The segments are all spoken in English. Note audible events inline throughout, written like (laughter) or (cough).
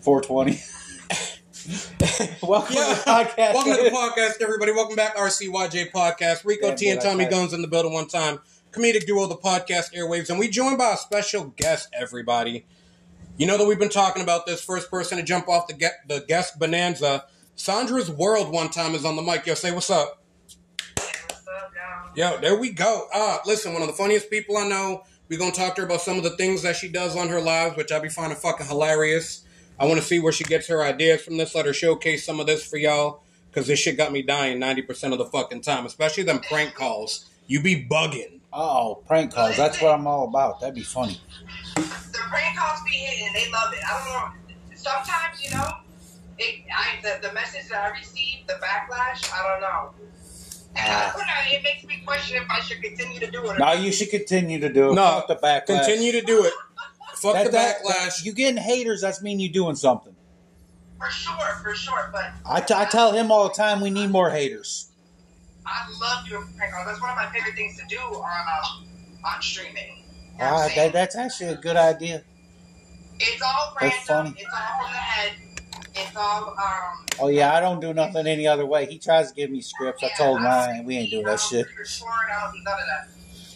420. (laughs) Welcome Yeah. to the podcast. Welcome to the podcast, everybody. Welcome back, RCYJ Podcast. Rico Yeah, T and Tommy. Guns in the building one time. Comedic duo, the podcast airwaves, and we joined by a special guest. Everybody, you know that we've been talking about this. First person to jump off the get the guest bonanza. Sandra's World one time is on the mic. Yo, say what's up. Yo, there we go. Uh, listen, one of the funniest people I know. We're gonna talk to her about some of the things that she does on her lives, which I be finding fucking hilarious. I want to see where she gets her ideas from this. Let her showcase some of this for y'all, because this shit got me dying ninety percent of the fucking time, especially them prank calls. You be bugging. Oh, prank calls. That's what I'm all about. That'd be funny. the prank calls be hitting. They love it. I don't know. Sometimes, you know, it, I, the, the message that I receive, the backlash, I don't know. And I don't know, it makes me question if I should continue to do it. or No, you should continue to do it. No, Fuck the backlash. Continue to do it. Fuck That- the that- backlash. that- you getting haters, that's mean you doing something. For sure, for sure. But I, t- I tell him all the time we need more haters. I love doing prank calls. That's one of my favorite things to do on uh, on streaming. You know what Ah, that, that's actually a good idea. it's all That's random. funny. It's all from the head. It's all um. Oh yeah, I don't do nothing any other way. He tries to give me scripts. I told him I, we ain't doing that shit. Record, I don't do none of that.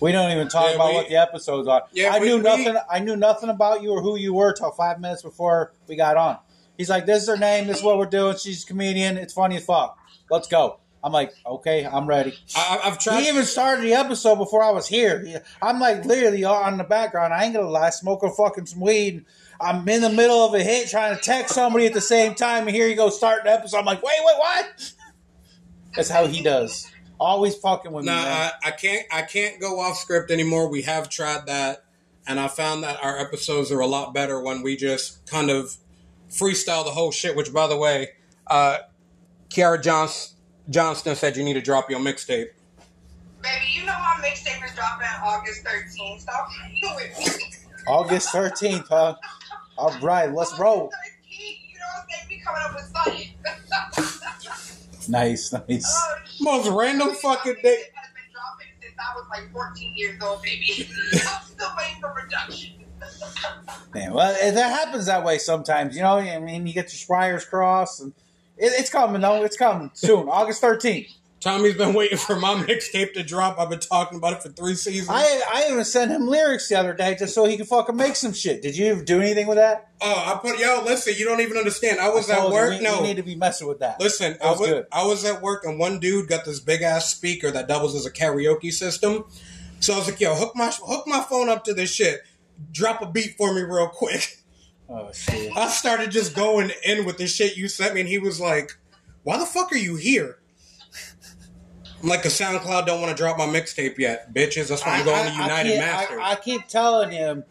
We don't even talk Yeah, about we- what the episodes are. Yeah, I we- knew we- nothing. I knew nothing about you or who you were till five minutes before we got on. He's like, "This is her name. This is what we're doing. She's a comedian. It's funny as fuck. Let's go." I'm like, "Okay, I'm ready." I, I've tried. He even started the episode before I was here. I'm like literally on the background. I ain't gonna lie, smoking fucking some weed. I'm in the middle of a hit trying to text somebody at the same time, and here you go starting the episode. I'm like, wait, wait, what? (laughs) That's how he does. Always fucking with Nah, me, man. I, I can't. I can't go off script anymore. We have tried that, and I found that our episodes are a lot better when we just kind of freestyle the whole shit. Which, by the way, uh, Kiara Johns- Johnston said you need to drop your mixtape. Baby, you know my mixtape is dropping on August 13th. Stop playing with me. August 13th, huh? All right, let's roll. 13th, you know what I'm saying? We coming up with something. (laughs) Nice, nice. Oh. Most random My fucking mixtape day. has been dropping since I was like 14 years old, baby. (laughs) I'm still waiting for production. (laughs) Man, well, it, that happens that way sometimes. You know, I mean, you get your wires crossed, and it, it's coming, though. It's coming soon, August 13th. Tommy's been waiting for my (laughs) mixtape to drop. I've been talking about it for three seasons. I I even sent him lyrics the other day just so he could fucking make some shit. Did you do anything with that? oh, I put yo. Listen, you don't even understand. I was I at you, work. we, no, we need to be messing with that. Listen, That I was was, good. I was at work and one dude got this big ass speaker that doubles as a karaoke system. So I was like, yo, hook my hook my phone up to this shit. Drop a beat for me real quick. Oh shit! I started just going in with the shit you sent me and he was like, Why the fuck are you here? I'm like, a SoundCloud don't want to drop my mixtape yet, bitches. That's why I'm going to United keep, Masters. I, I keep telling him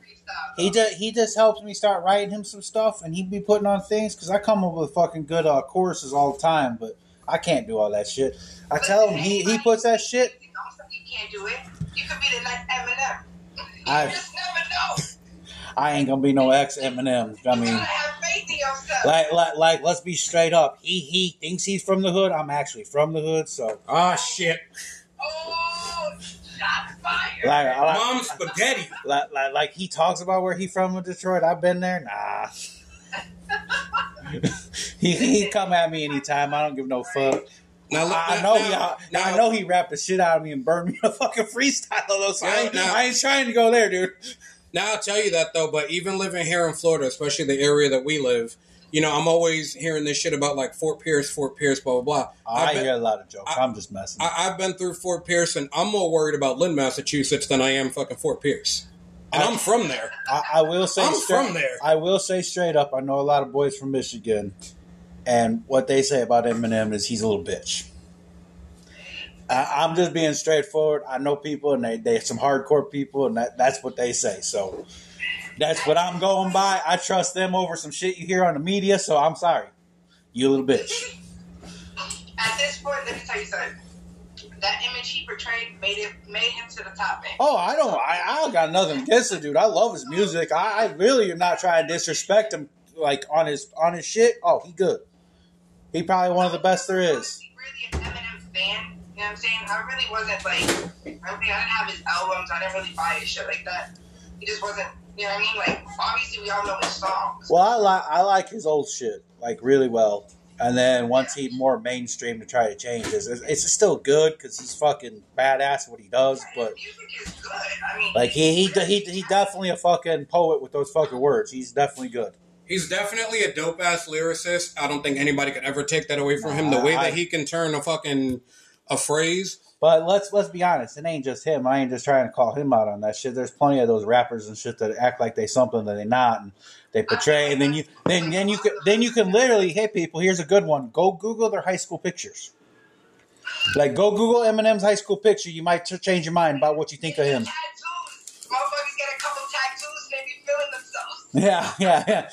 he just he just helps me start writing him some stuff, and he be putting on things because I come up with fucking good uh, choruses all the time, but I can't do all that shit. I tell him he he puts that shit. Also, you can't do it. You could be the next Eminem. You I- just never know. I ain't gonna be no ex Eminem. I mean. gotta have faith in yourself. Like, like, like, let's be straight up. He he thinks he's from the hood. I'm actually from the hood, so Ah, shit. oh, shots fired. like, like, Mom spaghetti. (laughs) like, like, like he talks about where he from in Detroit. I've been there. Nah. (laughs) he he come at me anytime. I don't give no fuck. Now, look, I now- know now- he. now- I know he rapped the shit out of me and burned me (laughs) a fucking freestyle. Though, so I, ain't, Now- I ain't trying to go there, dude. Now I'll tell you that though, but even living here in Florida, especially the area that we live, you know, I'm always hearing this shit about like Fort Pierce, Fort Pierce, blah blah blah. I been, hear a lot of jokes. I, I'm just messing. I, I've been through Fort Pierce, and I'm more worried about Lynn, Massachusetts, than I am fucking Fort Pierce. And I- I'm from there. I, I will say I'm straight, from there. I will say straight up. I know a lot of boys from Michigan, and what they say about Eminem is he's a little bitch. I, I'm just being straightforward. I know people, and they they some hardcore people, and that, that's what they say. So that's what I'm going by. I trust them over some shit you hear on the media. So I'm sorry, you little bitch. At this point, let me tell you something. That image he portrayed made it made him to the top. Man. Oh, I don't. I, I don't got nothing against the dude. I love his music. I, I really am not trying to disrespect him. Like on his on his shit. Oh, he good. He probably one of the best there is. really an Eminem fan. You know what I'm saying? I really wasn't like. I mean, I didn't have his albums. I didn't really buy his shit like that. He just wasn't You know what I mean? Like, obviously, we all know his songs. Well, I like I like his old shit like really well, and then once he more mainstream to try to change this, it's, it's still good because he's fucking badass at what he does. Yeah, But music is good. I mean, like he he he he definitely a fucking poet with those fucking words. He's definitely good. He's definitely a dope ass lyricist. I don't think anybody could ever take that away from him. The Nah, way I- that he can turn a fucking a phrase. But let's let's be honest, it ain't just him. I ain't just trying to call him out on that shit. There's plenty of those rappers and shit that act like they something that they're not, and they portray. And then you then then you can then you can literally hit people. Here's a good one. Go Google their high school pictures. Like go Google Eminem's high school picture. You might change your mind about what you think of him. Tattoos. Motherfuckers get a couple tattoos and they be feeling themselves. Yeah, yeah, yeah.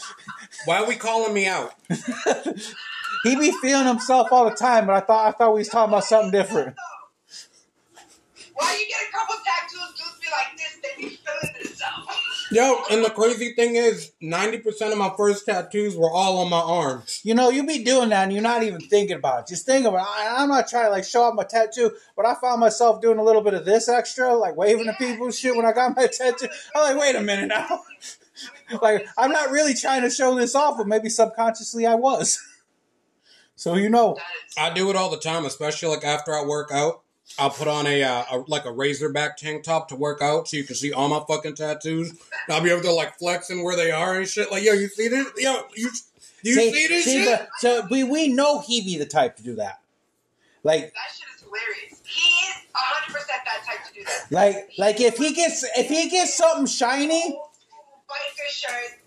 Why are we calling me out? (laughs) he be feeling himself all the time, but I thought I thought we was talking about something different. Why you get a couple tattoos, dudes be like this, they be feeling themselves. Yo, and the crazy thing is, ninety percent of my first tattoos were all on my arms. You know, you be doing that and you're not even thinking about it. Just think about it. I, I'm not trying to like show off my tattoo, but I found myself doing a little bit of this extra, like waving to people and shit when I got my tattoo. I'm like, wait a minute now. (laughs) like, I'm not really trying to show this off, but maybe subconsciously I was. (laughs) so you know. I do it all the time, especially like after I work out. I'll put on a, uh, a like a razorback tank top to work out, so you can see all my fucking tattoos. And I'll be able to like flexing where they are and shit. Like, yo, you see this? Yo, you you see, this see, shit? but- so we we know he be the type to do that. Like that shit is hilarious. He is 100% that type to do that. like like if he gets if he gets something shiny, Old school biker shirt.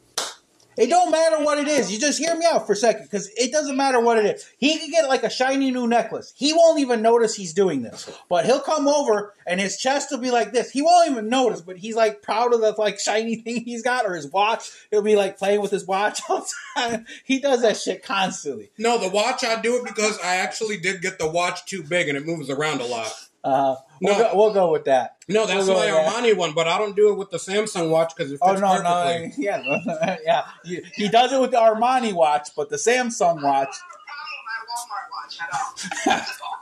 It don't matter what it is. You just hear me out for a second because it doesn't matter what it is. He could get like a shiny new necklace. He won't even notice he's doing this. But he'll come over and his chest will be like this. He won't even notice, but he's like proud of the like shiny (laughs) thing he's got or his watch. He'll be like playing with his watch all the time. (laughs) He does that shit constantly. No, the watch I do it because I actually did get the watch too big and it moves around a lot. Uh, we'll, No. go, we'll go with that. No, that's We'll my with that. Armani one, but I don't do it with the Samsung watch because it fits Oh no, perfectly. no, (laughs) yeah, (laughs) yeah. He, he does it with the Armani watch, but the Samsung watch. I don't have a problem with my Walmart watch at all. At all.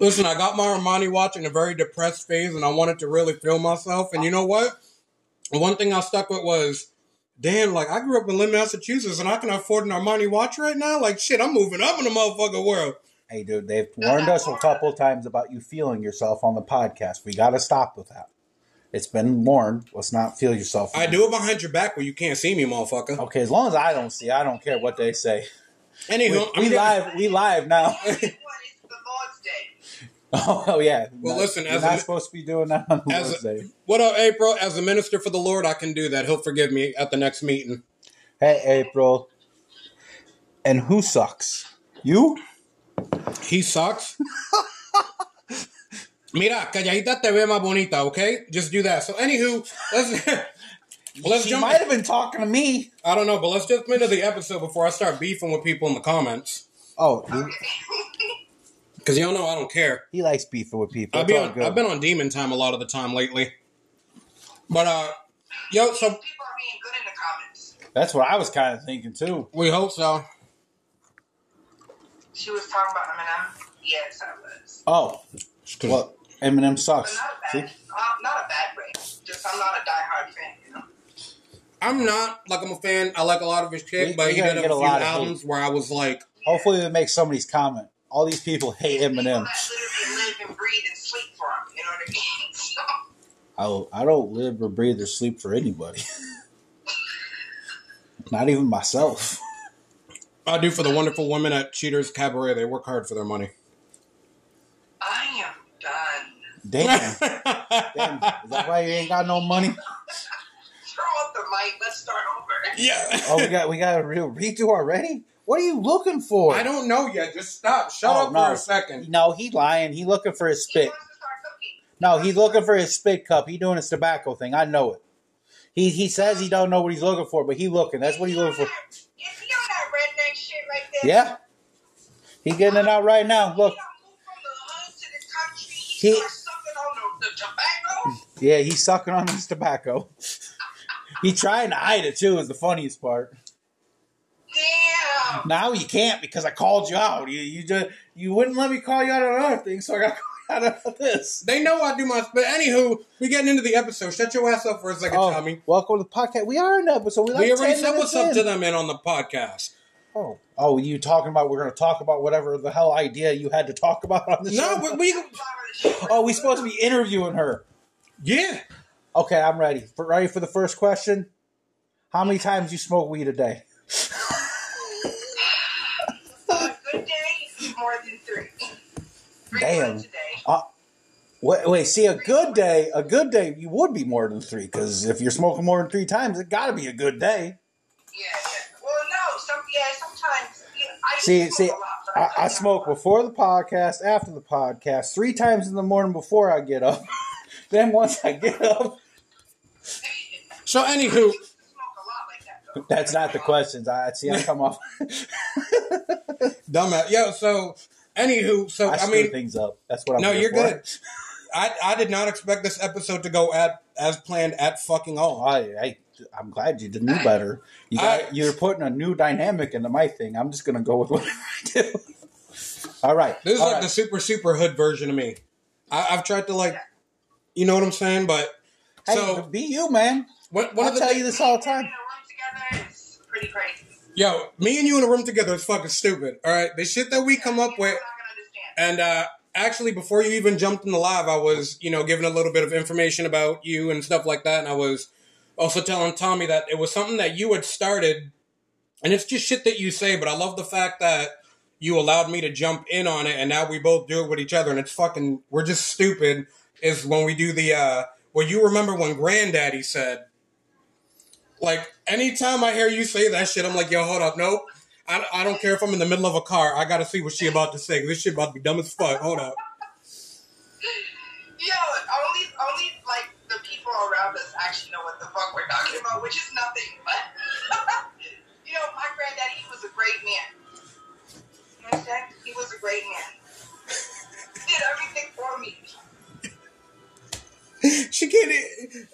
Listen, I got my Armani watch in a very depressed phase, and I wanted to really feel myself. And you know what? One thing I stuck with was, damn, like I grew up in Lynn, Massachusetts, and I can afford an Armani watch right now. Like shit, I'm moving up in the motherfucking world. Hey, dude, they've warned us a couple times about you feeling yourself on the podcast. We got to stop with that. It's been warned. Let's not feel yourself. I do it behind your back where you can't see me, motherfucker. Okay, as long as I don't see, I don't care what they say. We, Anywho, we I'm live. We live now. Guess what? It's (laughs) the Lord's Day. oh, oh, yeah. Well, Not- listen, you're as not a- supposed to be doing that on as a- Wednesday. What up, April? As a minister for the Lord, I can do that. He'll forgive me at the next meeting. Hey, April. And who sucks? You? He sucks. Mira, calladita te ve más bonita, okay? Just do that. So, anywho, let's (laughs) let's she jump. might have been talking to me. I don't know, but let's jump into the episode before I start beefing with people in the comments. Oh, (laughs) Because y'all know I don't care. he likes beefing with people. I've It's been on. I've been on demon time a lot of the time lately. But uh, yo, so People are being good in the comments. That's what I was kind of thinking too. we hope so. She was talking about Eminem. Yes, I was. Oh, well, Eminem But sucks. not a bad, uh, not a bad way. Just I'm not a diehard fan, you know. I'm not like I'm a fan. I like a lot of his shit, but he gotta did a a few lot of albums where I was like, Hopefully, it makes somebody's comment. All these people hate People Eminem. that literally live and breathe and sleep for him. You know what I mean? (laughs) So, I, I don't live or breathe or sleep for anybody. (laughs) Not even myself. I do for the wonderful women at Cheaters Cabaret. They work hard for their money. I am done. Damn. (laughs) Damn. Is that why you ain't got no money? (laughs) Throw up the mic. Let's start over. yeah. Oh, we got we got a real redo already. What are you looking for? I don't know yet. Just stop. Shut Oh, up no. for a second. No, he lying. He looking for his He spit. wants to start. No, he's looking for his spit cup. He doing his tobacco thing. I know it. He he says he don't know what he's looking for, but he looking. That's what he's looking for. Is he on that redneck shit right there? Yeah. He getting it out right now. Look. He done moved from the hood to the country. He- He, sucking on the, the tobacco. Yeah, he's sucking on his tobacco. (laughs) he trying to hide it too. Is the funniest part. Damn. Now you can't because I called you out. You you just you wouldn't let me call you out on other things, so I got to (laughs) call out of this. They know I do my. But anywho, we getting into the episode. Shut your ass up for a second, Oh, Tommy. welcome to the podcast. We are in the episode. We, like we already said minutes what's up to them in on the podcast. Oh, oh, you talking about? We're going to talk about whatever the hell idea you had to talk about on the No, show. we, we oh, we supposed to be interviewing her. yeah. Okay, I'm ready. For, ready for the first question? How many times you smoke weed a day? A good day, more than three. Three Damn. times a day. Uh, wait, wait, see, a good day, a good day, you would be more than three because if you're smoking more than three times, it got to be a good day. Yeah, yeah. See, see, a lot, but I, I smoke before the podcast, after the podcast, three times in the morning before I get up. (laughs) then once I get up, So anywho, I used to smoke a lot like that, though. that's not the questions. I see. I come off. (laughs) dumbass. Yo, so anywho, so I I, mean, things up. That's what I'm. No, you're for. good. I I did not expect this episode to go at as planned at fucking Oh, all. I, I, I'm glad you did knew better. You got, I- you're putting a new dynamic into my thing. I'm just gonna go with whatever (laughs) I do. All right. This is all like right. the super super hood version of me. I, I've tried to like, you know what I'm saying, but Hey, so be you, man. one, one I of tell things, you this all the Being time. in a room together is pretty crazy. yo, me and you in a room together is fucking stupid. All right, the shit that we come up with, not understand. and uh actually before you even jumped in the live, I was you know giving a little bit of information about you and stuff like that, and I was also telling Tommy that it was something that you had started, and it's just shit that you say, but I love the fact that you allowed me to jump in on it, and now we both do it with each other, and it's fucking we're just stupid. Is when we do the uh well, you remember when Granddaddy said, like anytime I hear you say that shit, I'm like, yo, hold up, nope. I, I don't care if I'm in the middle of a car. I gotta see what she about to say. This shit about to be dumb as fuck. Hold up. Yo, only only people around us actually know what the fuck we're talking about, which is nothing. But (laughs) you know, my granddaddy he was a great man. You understand? He was a great man. He did everything for me. (laughs) She can't.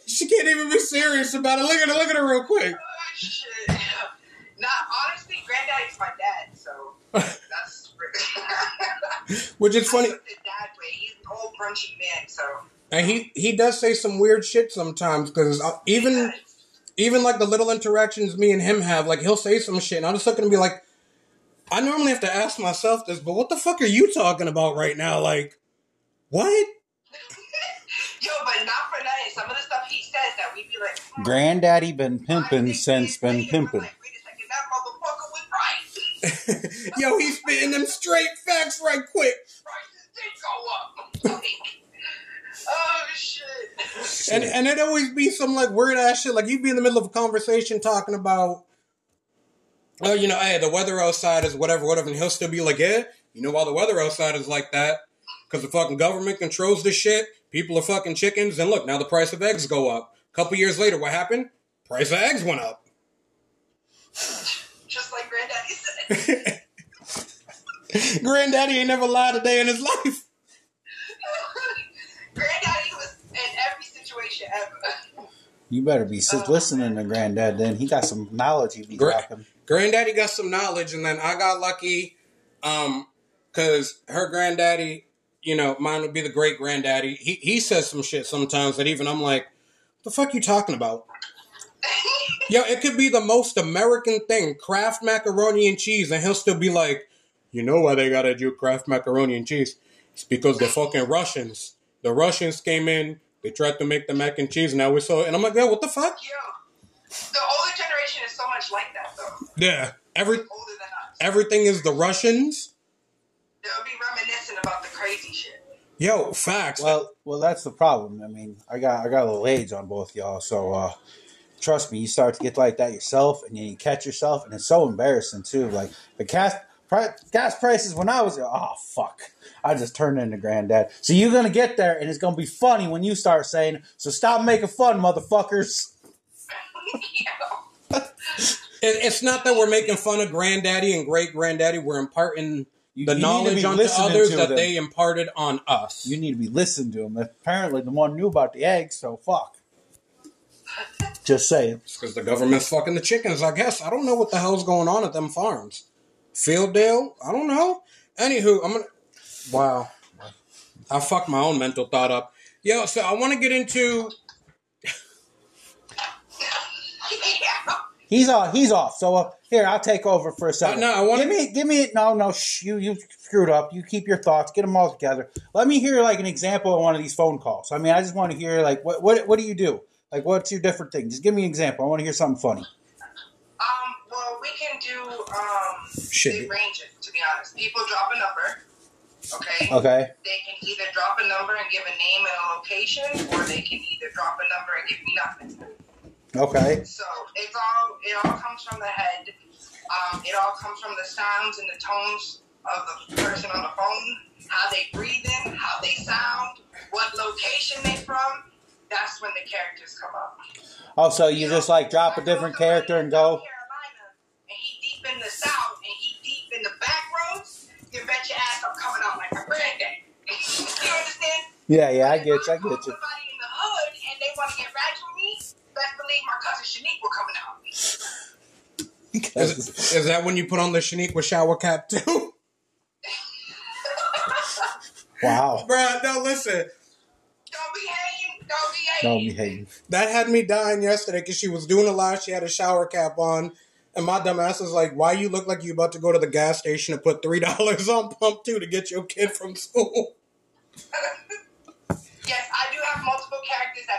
She can't even be serious about it. Look at her. Look at her real quick. Oh, shit. Nah, honestly, granddaddy's my dad, so (laughs) that's. Which is funny. The dad way. He's an old brunchy man, so. And he he does say some weird shit sometimes because even even like the little interactions me and him have, like he'll say some shit, and I'm just looking to be like, I normally have to ask myself this, but what the fuck are you talking about right now? Like, what? (laughs) Yo, but not for nothing. Some of the stuff he says that we'd be like, hmm, Granddaddy been pimping think since been pimping. Like, wait a second, that motherfucker was right. (laughs) Yo, he's spitting them straight facts right quick. Prices did go up. Oh shit. And and it always be some like weird ass shit. Like you'd be in the middle of a conversation talking about, oh, you know, hey, the weather outside is whatever, whatever, and he'll still be like, yeah, you know why the weather outside is like that? Because the fucking government controls this shit. People are fucking chickens, and look, now the price of eggs go up. A couple years later, what happened? Price of eggs went up. Just like Granddaddy said. (laughs) Granddaddy ain't never lied a day in his life. Granddaddy was in every situation ever. You better be sit, listening to Granddad. Then he got some knowledge he be Gra- dropping. Granddaddy got some knowledge, and then I got lucky, um, because her granddaddy, you know, mine would be the great granddaddy. He he says some shit sometimes that even I'm like, the fuck you talking about? (laughs) Yo, it could be the most American thing, Kraft macaroni and cheese, and he'll still be like, you know why they gotta do Kraft macaroni and cheese? It's because they're fucking Russians. The Russians came in, they tried to make the mac and cheese, now we're so, and I'm like, yo, what the fuck? Yeah. the older generation is so much like that though. Yeah, every Older than us. everything is the Russians. They'll be reminiscent about the crazy shit. Yo, facts. Well, well, that's the problem. I mean, I got I got a little age on both y'all, so uh, trust me, you start to get like that yourself, and then you catch yourself, and it's so embarrassing too. Like the gas pri- gas prices when I was oh fuck, I just turned into granddad. So you're gonna get there, and it's gonna be funny when you start saying, "So stop making fun, motherfuckers." (laughs) It- it's not that we're making fun of granddaddy and great granddaddy. We're imparting You- the you knowledge onto others to that them. they imparted on us. You need to be listening to them. Apparently, the one knew about the eggs, so fuck. Just saying. It's because the government's fucking the chickens, I guess. I don't know what the hell's going on at them farms. Fielddale? I don't know. Anywho, I'm gonna. Wow. I fucked my own mental thought up. Yo, so I want to get into. (laughs) He's off. He's off. So uh, here, I'll take over for a second. Uh, no, I wanna- give me, give me. No, no. Shh, you, you screwed up. You keep your thoughts. Get them all together. Let me hear like an example of one of these phone calls. I mean, I just want to hear like what, what, what do you do? Like, what's your different thing? Just give me an example. I want to hear something funny. Um, well, we can do, um, Shit. they range it, to be honest. People drop a number, okay? Okay. They can either drop a number and give a name and a location, or they can either drop a number and give me nothing. Okay. So it's all it all comes from the head. Um, it all comes from the sounds and the tones of the person on the phone, how they breathe in, how they sound, what location they from. That's when the characters come up. Oh, so you just like drop a different character and go. Yeah, yeah, I If get you. I call get you. Somebody in the hood and they want to get ratchet with me. Best believe my cousin Shanique will coming out. Is, is that when you put on the Shaniqua shower cap too? (laughs) wow. Bruh, no, listen. Don't be hating. Don't be hating. Don't be hating. That had me dying yesterday because she was doing a live. She had a shower cap on. And my dumb ass was like, why you look like you about to go to the gas station and put $3 (laughs) on pump two to get your kid from school? (laughs)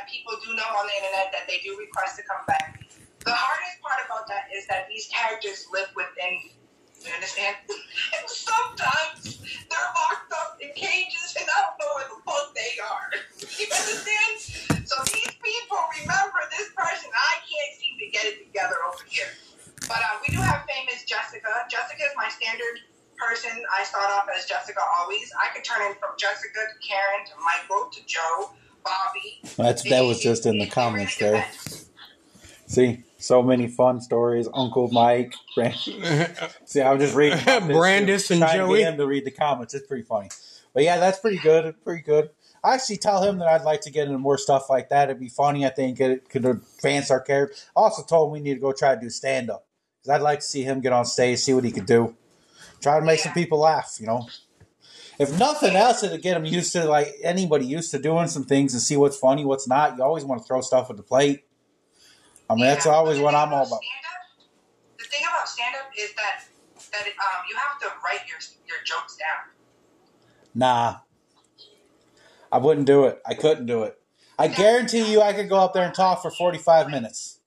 people do know on the internet that they do request to come back. The hardest part about that is that these characters live within. You understand? (laughs) and Sometimes they're locked up in cages and I don't know where the fuck they are. (laughs) You understand? So these people remember this person. I can't seem to get it together over here. But uh, we do have famous Jessica. Jessica is my standard person. I start off as Jessica always. I could turn in from Jessica to Karen to Michael to Joe, Bobby. That's that was just in the It- it comments there. See, so many fun stories. Uncle Mike. (laughs) Brand- (laughs) See, I was just reading. about Brandis and Trying to Joey. get him to read the comments. It's pretty funny. But yeah, that's pretty good. Pretty good. I actually tell him that I'd like to get into more stuff like that. It'd be funny. I think it could advance our character. I also told him we need to go try to do stand up because I'd like to see him get on stage, see what he could do, try to make some people laugh. You know, if nothing else, it'll get him used to like anybody used to doing some things and see what's funny, what's not. You always want to throw stuff at the plate. I mean, that's always what I'm all about. The thing about stand up is that that um, you have to write your your jokes down. Nah. I wouldn't do it. I couldn't do it. I guarantee you I could go up there and talk for 45 minutes.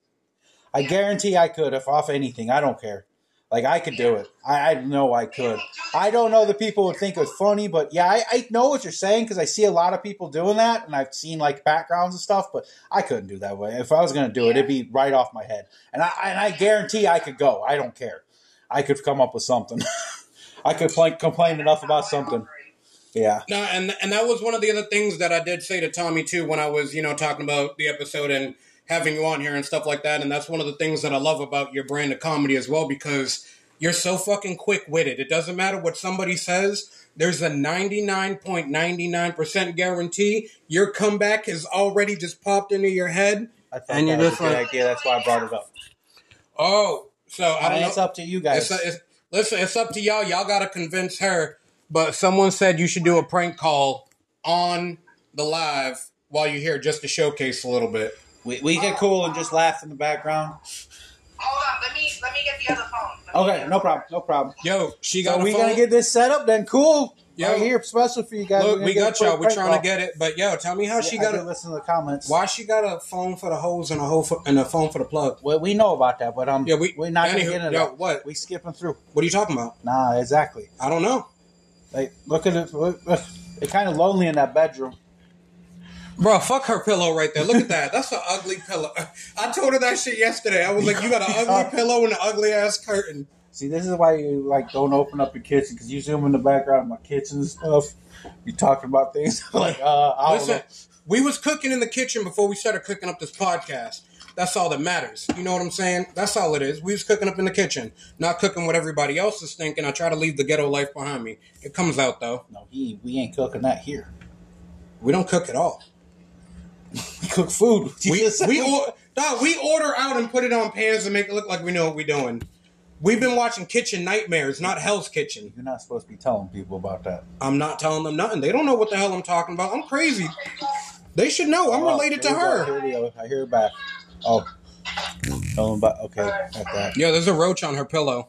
I guarantee I could if off anything. I don't care. Like I could do it. I, I know I could. I don't know that people would think it was funny, but yeah, I, I know what you're saying because I see a lot of people doing that, and I've seen like backgrounds and stuff. But I couldn't do that way. If I was going to do it, it'd be right off my head, and I and I guarantee I could go. I don't care. I could come up with something. (laughs) I could pl- complain enough about something. Yeah. No, and and that was one of the other things that I did say to Tommy too when I was you know talking about the episode and having you on here and stuff like that. And that's one of the things that I love about your brand of comedy as well because you're so fucking quick witted. It doesn't matter what somebody says. There's a 99.99% guarantee your comeback has already just popped into your head. I thought And that you're was a just good like- idea. That's why I brought it up. Oh, so I don't mean, know. it's up to you guys. It's, it's, listen, it's up to y'all. Y'all got to convince her. But someone said you should do a prank call on the live while you're here just to showcase a little bit. We, we get cool and just laugh in the background. Hold on, let me let me get the other phone. Let Okay, no problem, no problem. Yo, she got So a we phone. gonna get this set up then? Cool. Yo. right here, special for you guys. Look, We're we gonna got y'all. We're prank trying to get it. But yo, tell me how she Yeah, got I a listen to the comments. why she got a phone for the hose and a hole for, and a phone for the plug. Well, we know about that, but um, Yeah, we- we're not gonna get it. yo, that. what? We skipping through. What are you talking about? Nah, exactly. I don't know. Like, look at it. Look, look, it's kind of lonely in that bedroom. Bro, fuck her pillow right there. Look at that. That's an ugly pillow. I told her that shit yesterday. I was like, you got an ugly (laughs) pillow and an ugly ass curtain. See, this is why you like don't open up your kitchen because you zoom in the background of my kitchen and stuff. You talking about things (laughs) like uh, I Listen, know. we was cooking in the kitchen before we started cooking up this podcast. That's all that matters. You know what I'm saying? That's all it is. We was cooking up in the kitchen, not cooking what everybody else is thinking. I try to leave the ghetto life behind me. It comes out though. No, he, we ain't cooking that here. We don't cook at all. (laughs) We cook food. We we (laughs) or, dog, we order out and put it on pans and make it look like we know what we're doing. We've been watching Kitchen Nightmares, not Hell's Kitchen. You're not supposed to be telling people about that. I'm not telling them nothing. They don't know what the hell I'm talking about. I'm crazy. They should know. I'm Oh, related to here we go, her. Go. I hear her back. Oh. Tell them about. Okay. Yeah, there's a roach on her pillow.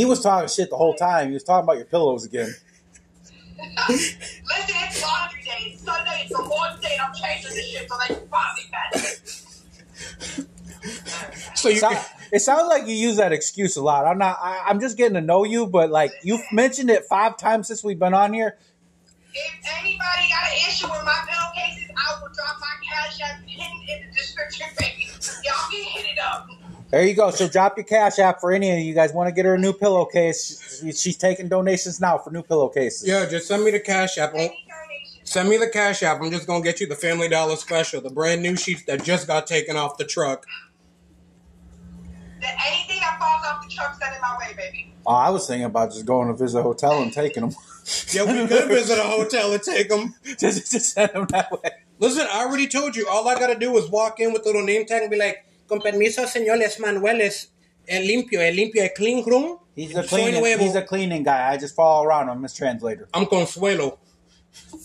He was talking shit the whole time. He was talking about your pillows again. Listen, it's laundry day. It's Sunday. It's a long day. and I'm changing this shit so they can find me better. So you So- it sounds like you use that excuse a lot. I'm not. I, I'm just getting to know you, but like you've mentioned it five times since we've been on here. If anybody There you go. So drop your cash app for any of you guys want to get her a new pillowcase. She's taking donations now for new pillowcases. yeah, just send me the cash app. Any. Send me the cash app. I'm just gonna get you the Family Dollar special, the brand new sheets that just got taken off the truck. That anything that falls off the truck, send it my way, baby. Oh, I was thinking about just going to visit a hotel and taking them. (laughs) Yeah, we could visit a hotel and take them. (laughs) just, just send them that way. Listen, I already told you. All I gotta do is walk in with a little name tag and be like, "Con permiso, señores Manueles, el limpio, el limpio, el clean room." He's a cleaning. He's a cleaning guy. I just follow around him as translator. I'm Consuelo.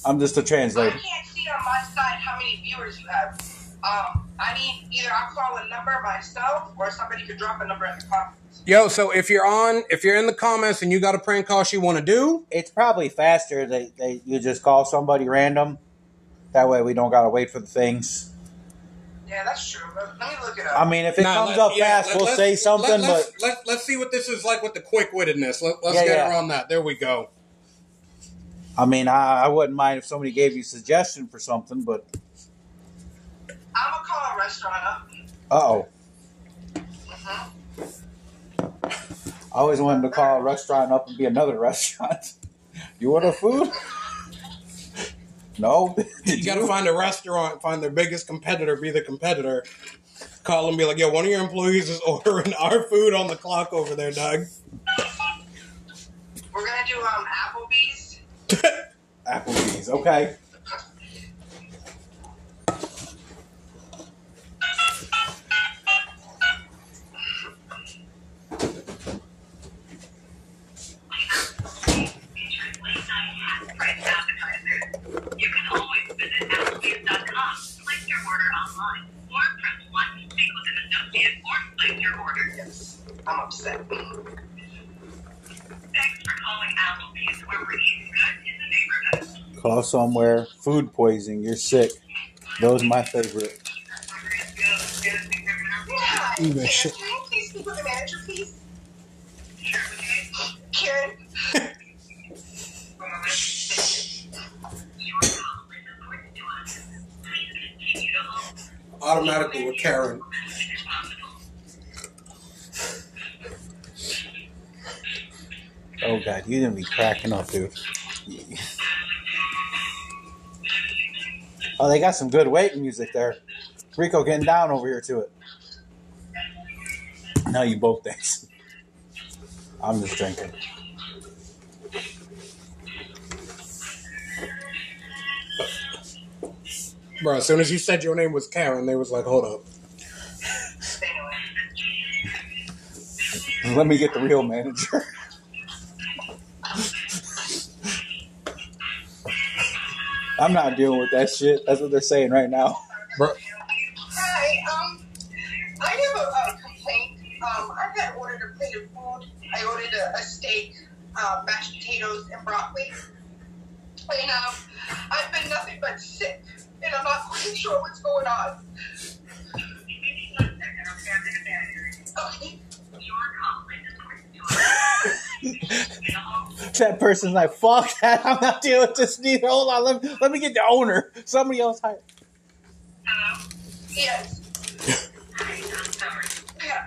I'm just a translator. I can't see on my side how many viewers you have. Um, I need either I'll call a number myself or somebody could drop a number in the comments. Yo, so if you're on, if you're in the comments and you got a prank call you want to do, It's probably faster that they, you just call somebody random. That way we don't gotta wait for the things. Yeah, that's true. Let, let me look it up. I mean, if it Nah, comes let- up yeah, fast, let- we'll say something. let, but let's, let, let's see what this is like with the quick wittedness. Let, let's Yeah, get yeah. her on that. There we go. I mean, I, I wouldn't mind if somebody gave you a suggestion for something. But I'm gonna call a restaurant up. uh oh, Mhm. I always wanted to call a restaurant up and be another (laughs) restaurant. you order food? No. (laughs) You got to find a restaurant, find their biggest competitor, be the competitor. Call them, be like, "Yo, one of your employees is (laughs) ordering our food on the clock over there, Doug." We're gonna do um Applebee's. (laughs) Applebee's. Okay. You can always visit Applebee's.com, place your order online, or press 1 to speak with an associate or place your order. Yes, I'm upset. Thanks for calling Applebee's, where we're eating good in the neighborhood. Somewhere. Food poisoning. You're sick. Those are my favorite. Yeah. Ooh, that Karen, shit. Can I please the manager, please? Sure. Karen. Your call is (laughs) important to us. Please continue to hold. Automatically with Karen. As soon as possible. Oh god, you're gonna be cracking up, dude. Oh, they got some good waiting music there. Rico getting down over here to it. Now you both dance. I'm just drinking. Bro, as soon as you said your name was Karen, they was like, hold up. Let me get the real manager. (laughs) I'm not dealing with that shit. That's what they're saying right now. Bro, Hi, um, I have a, a complaint. Um, I had ordered a plate of food. I ordered a, a steak, uh, mashed potatoes, and broccoli. And um, I've been nothing but sick, and I'm not quite sure what's going on. Okay. That person's like, fuck that. I'm not dealing with this neither. Hold on. Let me, let me get the owner. Somebody else hire. Hello? Yes. Hi, I'm sorry. Yeah.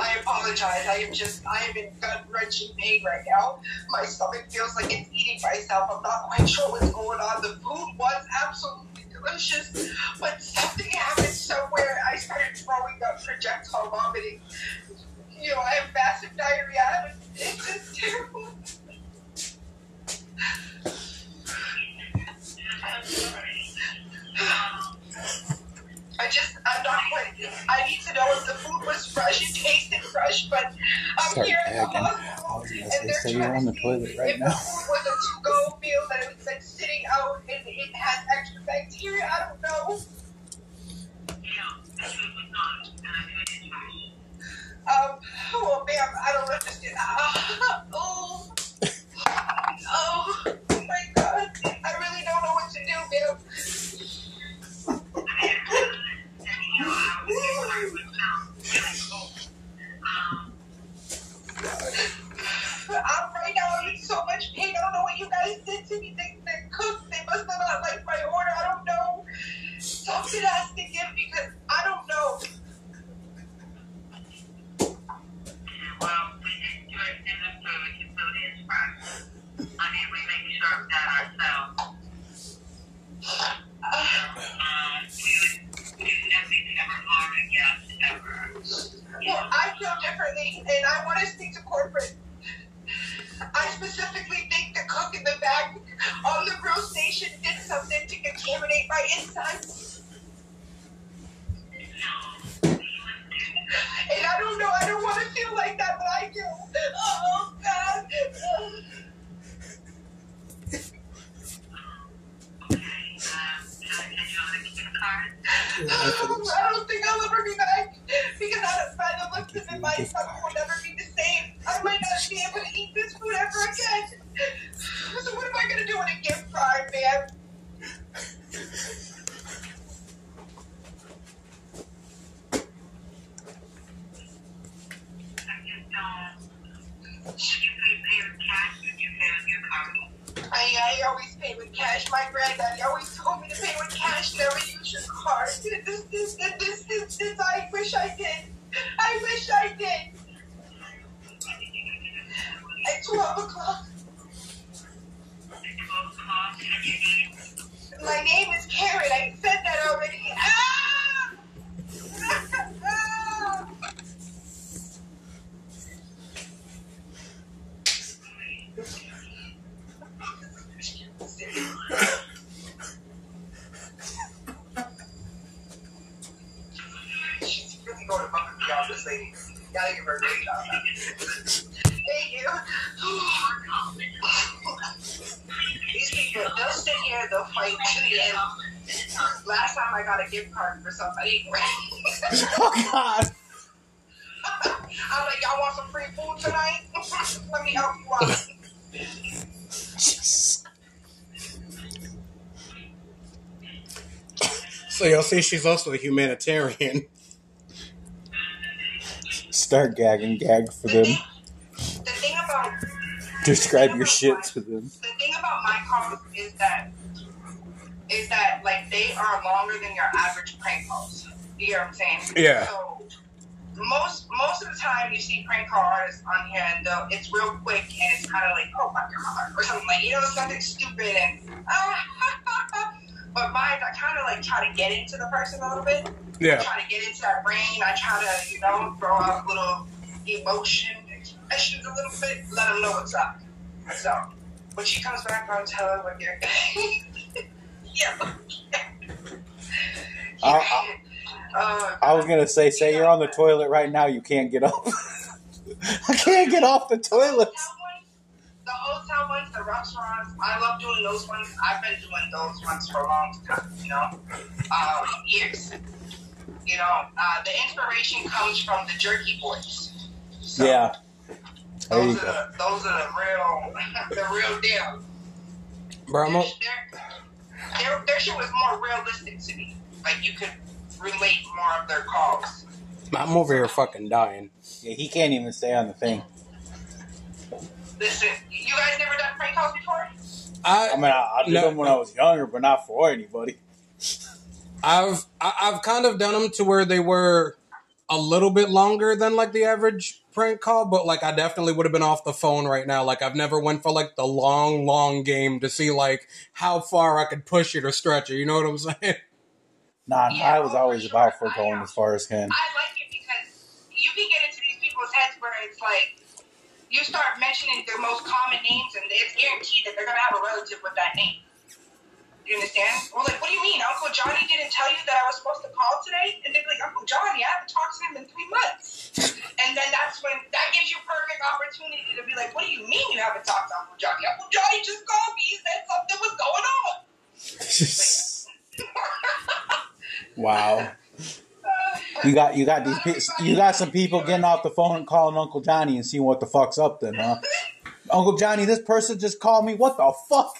I apologize. I am just, I am in gut wrenching pain right now. My stomach feels like it's eating myself. I'm not quite sure what's going on. The food was absolutely delicious, but something happened somewhere. I started throwing up projectile vomiting you know, I have massive diarrhea. It's just terrible. I just, I'm not quite. I need to know if the food was fresh. It tasted fresh, but I'm Start here at the hospital, and they're you're on the toilet right if now. the food was a to-go meal that it was like sitting out and it had extra bacteria. I don't know. Yeah, the food was not. And I um, well, ma'am, I don't understand. (laughs) Oh, oh, my God. I really don't know what to do, ma'am. I'm right now. I'm in so much pain. I don't know what you guys did to me. They, they cooked. They must have not liked my order. I don't know. Something has to give because I don't know. Well, we didn't do it in the food. The food is fresh. I mean, we make sure of that ourselves. Uh, Um, we would do nothing to ever harm a guest ever. well, I feel differently, and I want to speak to corporate. I specifically think the cook in the back on the grill station did something to contaminate my insides. And I don't know. I don't want to feel like that, but I do. Oh God. Um, can I get you on a gift card? I don't think I'll ever be back because I by the looks of it, my stomach will never be the same. I might not be able to eat this food ever again. So what am I gonna do with a gift card, man? I just don't. Should you pay, pay with cash or do you pay with your card? I, I always pay with cash. Granddaddy always told me to pay with cash, never use your card. This, this, this, this, this, this, I wish I did. I wish I did. At 12 o'clock. At 12 o'clock, and your name? My name is Karen. I said that already. Ah! She's really going above and beyond this lady. Gotta give her a great job. Thank you. These people, they'll sit here, they'll fight to the end. Last time I got a gift card for somebody. Oh God! I'm like, y'all want some free food tonight? Let me help you out. Jesus. So she's also a humanitarian. (laughs) Start gagging, gag for The them. thing, the thing about Describe your shit to them. the thing about my calls is that is that like they are longer than your average prank calls. You know what I'm saying? Yeah. So most most of the time you see prank call artists on here and they'll- it's real quick and it's kind of like oh my god or something like you know something stupid and (laughs) ah, (laughs) but mine I kind of like try to get into the person a little bit. Yeah. try to get into that brain. I try to, you know, throw out little emotion expressions a little bit, let them know what's up. So when she comes back, I'll tell her what you're. (laughs) yeah. (laughs) I- I- Uh, I was gonna say, say you're on the toilet right now, you can't get up. (laughs) I can't get off the toilet. Hotel ones, the hotel ones, the restaurants, I love doing those ones. I've been doing those ones for a long time, you know, um, years. You know, uh, the inspiration comes from the Jerky Boys. So, Yeah. There you Those are, go. the, those are the real, (laughs) the real deal. Bro, I'm Their, their, their shit was more realistic to me. Like you could relate more of their calls. I'm over here fucking dying. Yeah, he can't even stay on the thing. Listen, you guys never done prank calls before? I I mean, I, I did No. them when I was younger, but not for anybody. I've I- I've kind of done them to where they were a little bit longer than like the average prank call, but like I definitely would have been off the phone right now. Like I've never went for like the long, long game to see like how far I could push it or stretch it. You know what I'm (laughs) saying? Nah, Yeah, I was oh, always for about for going as far as can. I like it because you can get into these people's heads where it's like you start mentioning their most common names, and it's guaranteed that they're gonna have a relative with that name. You understand? Well, like, what do you mean, Uncle Uncle Johnny didn't tell you that I was supposed to call today? And they'd be like, Uncle Johnny, I haven't talked to him in three months. And then that's when that gives you perfect opportunity to be like, What do you mean you haven't talked to Uncle Johnny? Uncle Johnny just called me. He said something was going on. (laughs) (laughs) wow. You got you got these pe- you got some people getting off the phone and calling Uncle Johnny and seeing what the fuck's up then, huh? Uncle Johnny, this person just called me. What the fuck?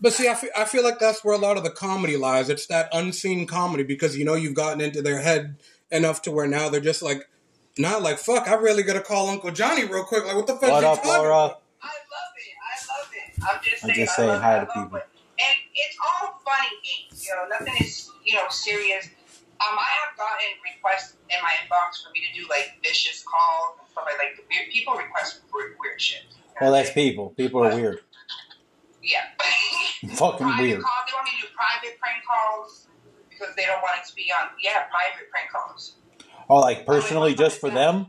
But see, I feel, I feel like that's where a lot of the comedy lies. It's that unseen comedy because you know you've gotten into their head enough to where now they're just like, not like fuck. I really gotta call Uncle Johnny real quick. Like, what the fuck? What up, talking Laura? I love it. I love it. I'm just I'm saying. just I saying love hi to I love people. it. And it's all funny games. You know, nothing is you know serious. Um, I have gotten requests in my inbox for me to do like vicious calls and stuff like like weird- people request weird, weird shit. Well, that's people. People are weird. Yeah. (laughs) Fucking private weird. Calls. They want me to do private prank calls because they don't want it to be on. Yeah, private prank calls. Oh, like personally, just for them?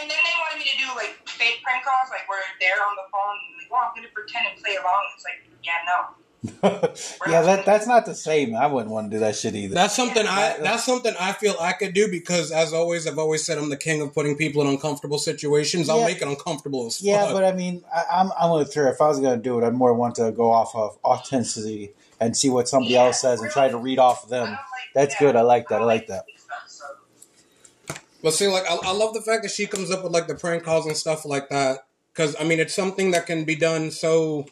And then they wanted me to do like fake prank calls, like where they're on the phone, and like, well, I'm gonna pretend and play along. It's like, yeah, no. (laughs) yeah, that that's not the same. I wouldn't want to do that shit either. That's something I. That's something I feel I could do because, as always, I've always said I'm the king of putting people in uncomfortable situations. I'll Yeah. make it uncomfortable as yeah, fuck. but I mean, I, I'm I'm with her. If I was going to do it, I'd more want to go off of authenticity and see what somebody Yeah, else says and try to read off of them. like That's that. good. I like that. I like that. fake. But see, like, I, I love the fact that she comes up with like the prank calls and stuff like that. Because I mean, it's something that can be done so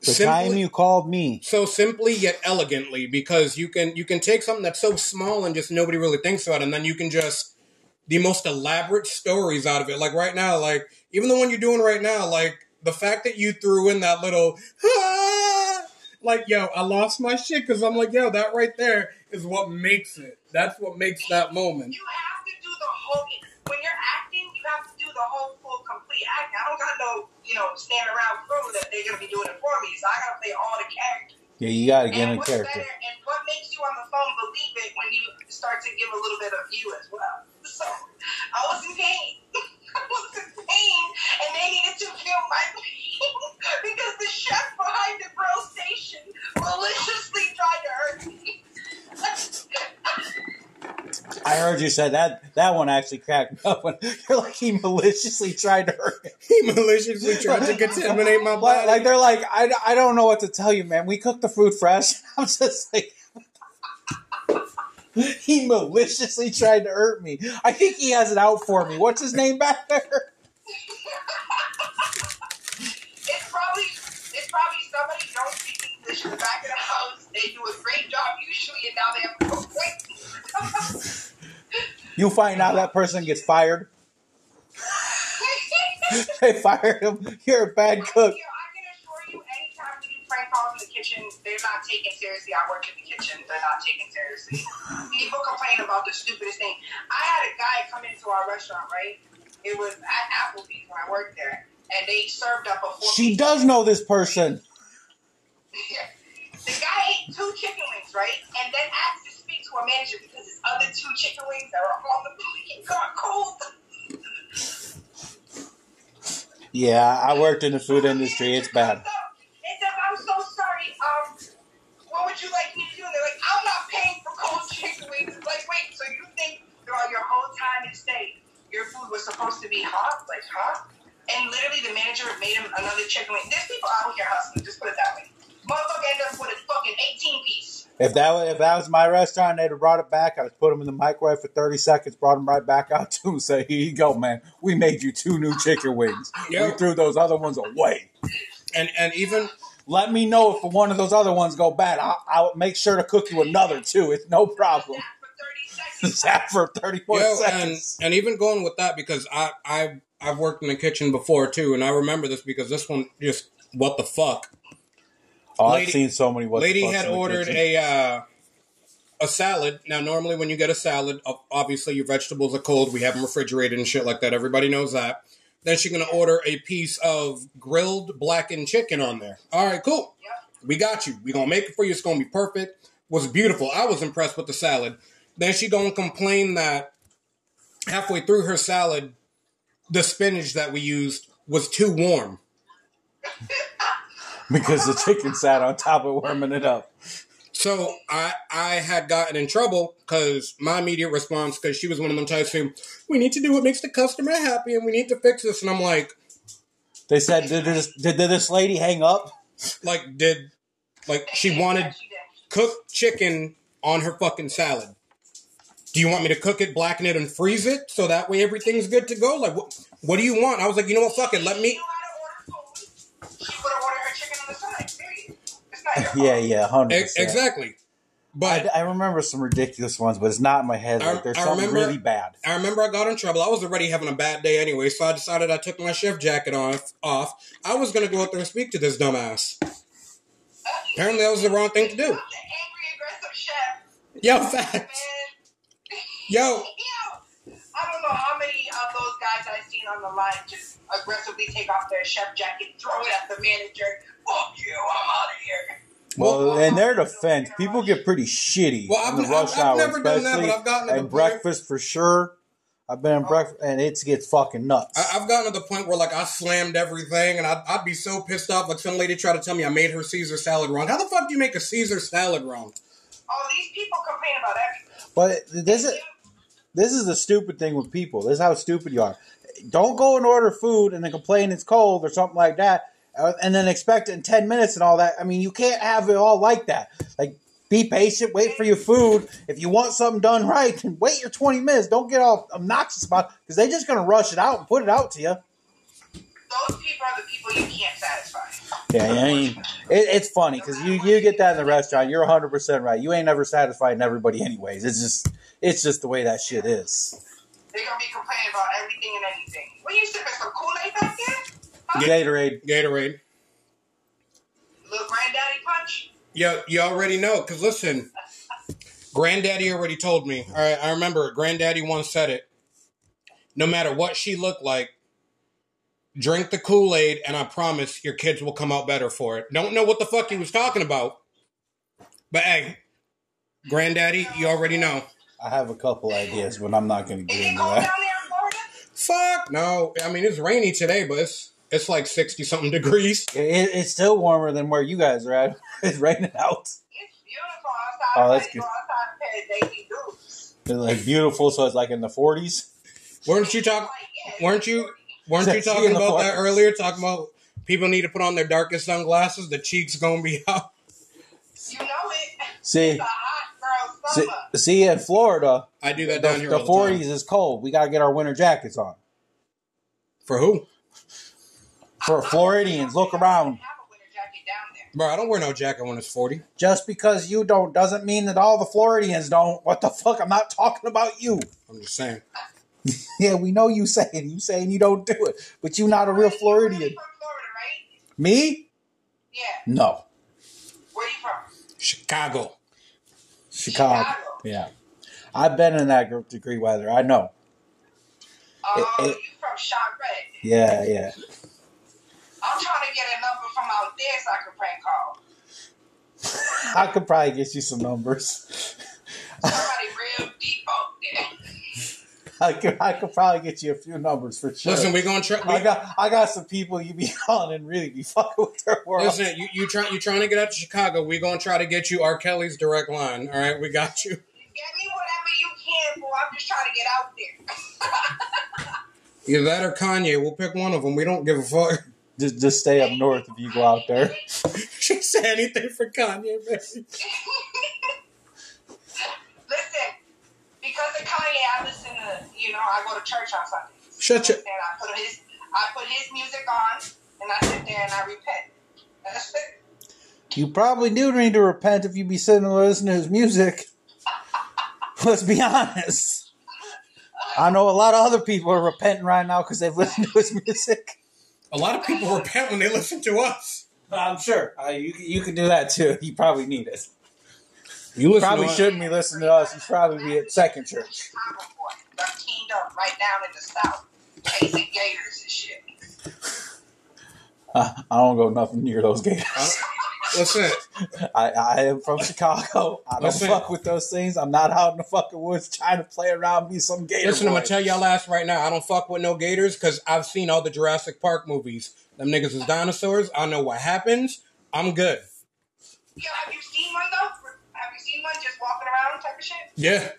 The simply, time you called me, so simply yet elegantly. Because you can you can take something that's so small and just nobody really thinks about, it, and then you can just the most elaborate stories out of it. Like right now, like even the one you're doing right now, like the fact that you threw in that little. "Ah," Like yo, I lost my shit because I'm like yo, that right there is what makes it. That's what makes that moment. You have to do the whole. When you're acting, you have to do the whole full complete act. I don't got no, you know, stand around crew that they're gonna be doing it for me. So I gotta play all the characters. yeah, you got to get and in character. better, and what makes you on the phone believe it when you start to give a little bit of you as well. (laughs) So I was in pain. (laughs) I was in pain, and they needed to feel my pain (laughs) because the chef behind the grill station maliciously tried to hurt me. I heard you said that. That one actually cracked me up. When (laughs) you're like he maliciously tried to hurt me. He maliciously tried to (laughs) contaminate my Like, body. like they're like, I, I don't know what to tell you, man. We cooked the food fresh. (laughs) I'm just like, he maliciously tried to hurt me. I think he has it out for me. What's his name back there? It's probably it's probably somebody who don't speak English in the back of the house. They do a great job usually, and now they have to go quick. You find out that person gets fired. (laughs) They fired him. You're a bad cook. I can assure you, anytime we do prank calls in the kitchen, they're not taken seriously. I work in the kitchen; they're not taken seriously. People complain about the stupidest thing. I had a guy come into our restaurant, right? It was at Applebee's when I worked there, and they served up a. four- She does know this person. (laughs) The guy ate two chicken wings, right? And then asked manager because his other two chicken wings that were on the got cold. Yeah, I worked in the food industry. It's bad. They said, I'm so sorry. Um, what would you like me to do? And they're like, I'm not paying for cold chicken wings. It's like, wait, so you think throughout your whole time in state, your food was supposed to be hot? Like, huh? And literally, the manager made him another chicken wing. There's people out here hustling. Just put it that way. Motherfucker ended up with a fucking 18 piece. If that was, if that was my restaurant, they'd have brought it back. I'd have put them in the microwave for thirty seconds, brought them right back out (laughs) to him, say, "Here you go, man. We made you two new chicken wings. (laughs) Yeah. We threw those other ones away. and and even Let me know if one of those other ones go bad. I'll, I'll make sure to cook you another too. It's no problem. That for 30 (laughs) seconds. Zap for thirty more yo, and and even going with that because I I I've worked in the kitchen before too, and I remember this because this one just what the fuck. Oh, I've lady- seen so many. What Lady fucks had ordered a uh, a salad. Now, normally when you get a salad, obviously your vegetables are cold. We have them refrigerated and shit like that. Everybody knows that. Then she's gonna order a piece of grilled blackened chicken on there. All right, cool. Yep. We got you. We gonna make it for you. It's gonna be perfect. Was beautiful. I was impressed with the salad. Then she gonna complain that halfway through her salad, the spinach that we used was too warm. Because the chicken sat on top of warming it up. So I I had gotten in trouble because my immediate response, because she was one of them types who, we need to do what makes the customer happy and we need to fix this. And I'm like, They said, did this, did, did this lady hang up? like did like she wanted Yeah, she did. cooked chicken on her fucking salad. Do you want me to cook it, blacken it, and freeze it so that way everything's good to go? Like, what, what do you want? I was like, you know what, fuck it, let me. (laughs) Yeah, yeah, hundred E- percent. exactly. But I, I remember some ridiculous ones, but it's not in my head. I- Like there's I something remember- really bad. I remember I got in trouble. I was already having a bad day anyway, so I decided I took my chef jacket off. Off. I was gonna go out there and speak to this dumbass. Apparently, that was the wrong thing to do. Angry, aggressive chef. Yo, Man. facts. Yo, Yo, I don't know how many of those guys I've seen on the line just aggressively take off their chef jacket, throw it at the manager. Fuck you, I'm out of here. Well, in their defense, people get pretty shitty Well, in I've- the rush I've- I've hour, never done that, but especially I've gotten to the and breakfast for sure. I've been in oh. breakfast, and it gets fucking nuts. I, I've gotten to the point where like I slammed everything, and I'd, I'd be so pissed off. Like some lady tried to tell me I made her Caesar salad wrong. How the fuck do you make a Caesar salad wrong? Oh, these people complain about everything. but this is this is the stupid thing with people. This is how stupid you are. Don't go and order food and then complain it's cold or something like that, Uh, and then expect it in ten minutes and all that. I mean, you can't have it all like that. Like, be patient, wait for your food. If you want something done right, then wait your twenty minutes. Don't get all obnoxious about it because they're just gonna rush it out and put it out to you. Those people are the people you can't satisfy. Yeah, I mean, it, it's funny because you you get that in the restaurant. You're 100 percent right. You ain't never satisfying everybody, anyways. It's just it's just the way that shit is. They're gonna be complaining about everything and anything. What you sipping some Kool-Aid back there? Huh? Gatorade. Gatorade. Little granddaddy punch? Yeah, you already know. Cause listen, Granddaddy already told me. All right, I remember it. Granddaddy once said it. No matter what she looked like, drink the Kool Aid, and I promise your kids will come out better for it. Don't know what the fuck he was talking about, but hey, Granddaddy, you already know. I have a couple ideas, but I'm not going to Is get it into that. there in Florida? Fuck no. I mean, it's rainy today, but it's it's like sixty something degrees. It, it's still warmer than where you guys are at. (laughs) It's raining out. It's beautiful outside. Oh, that's good. go outside and pay a daily dues. It's like beautiful, so it's like in the 40s. Weren't you talking? Weren't you? (laughs) Weren't you talking about that earlier? Talking about people need to put on their darkest sunglasses. The cheeks gonna be (laughs) out. You know it. See, It's a hot girl see, summer. see in Florida, I do that down here. the all the 40s time. is cold. We got to get our winter jackets on. for who? For Floridians, look around. I have a winter jacket down there. Bro, I don't wear no jacket when it's forty. Just because you don't doesn't mean that all the Floridians don't. What the fuck? I'm not talking about you. I'm just saying. (laughs) Yeah, we know you saying you saying you don't do it, but you not a real You're Floridian. from Florida, right? Me? Yeah. No, Where you from? Chicago. Chicago. Chicago. Yeah, I've been in that gr- degree weather. I know. Oh, it- you from Red. Yeah, yeah. I'm trying to get a number from out there so I can prank call. I could probably get you some numbers. Somebody real deep out there. I could, I could probably get you a few numbers for sure. Listen, we're gonna try. I got, I got some people you be (laughs) calling and really be fucking with their world. listen, you you try you trying to get out to Chicago. We gonna try to get you R. Kelly's direct line. All right, we got you. Get me whatever you can, boy. I'm just trying to get out there. (laughs) Either that or Kanye. We'll pick one of them. We don't give a fuck. Just, just stay up north if you go out there. (laughs) she said anything for Kanye, baby. Listen, because of Kanye, I listen to, you know, I go to church on Sundays. Shut your. And I put his, I put his music on, and I sit there and I repent. That's it. You probably do need to repent if you be sitting and listening to his music. (laughs) Let's be honest. I know a lot of other people are repenting right now because they've listened to his (laughs) music. A lot of people repent when they listen to us. I'm sure uh, you you can do that too. You probably need it. You listen Probably to shouldn't be listening to us. You should probably be at Second Church. Chicago boy. Got teamed up right down in the south, chasing gators and shit. Uh, (laughs) I don't go nothing near those gators. Listen, I, I am from Chicago. I don't Listen. fuck with those things. I'm not out in the fucking woods trying to play around and be some gator. listen. I'm gonna tell y'all last right now. I don't fuck with no gators because I've seen all the Jurassic Park movies. Them niggas is dinosaurs. I know what happens. I'm good. Yo, have you seen one though? Have you seen one just walking around type of shit? Yeah.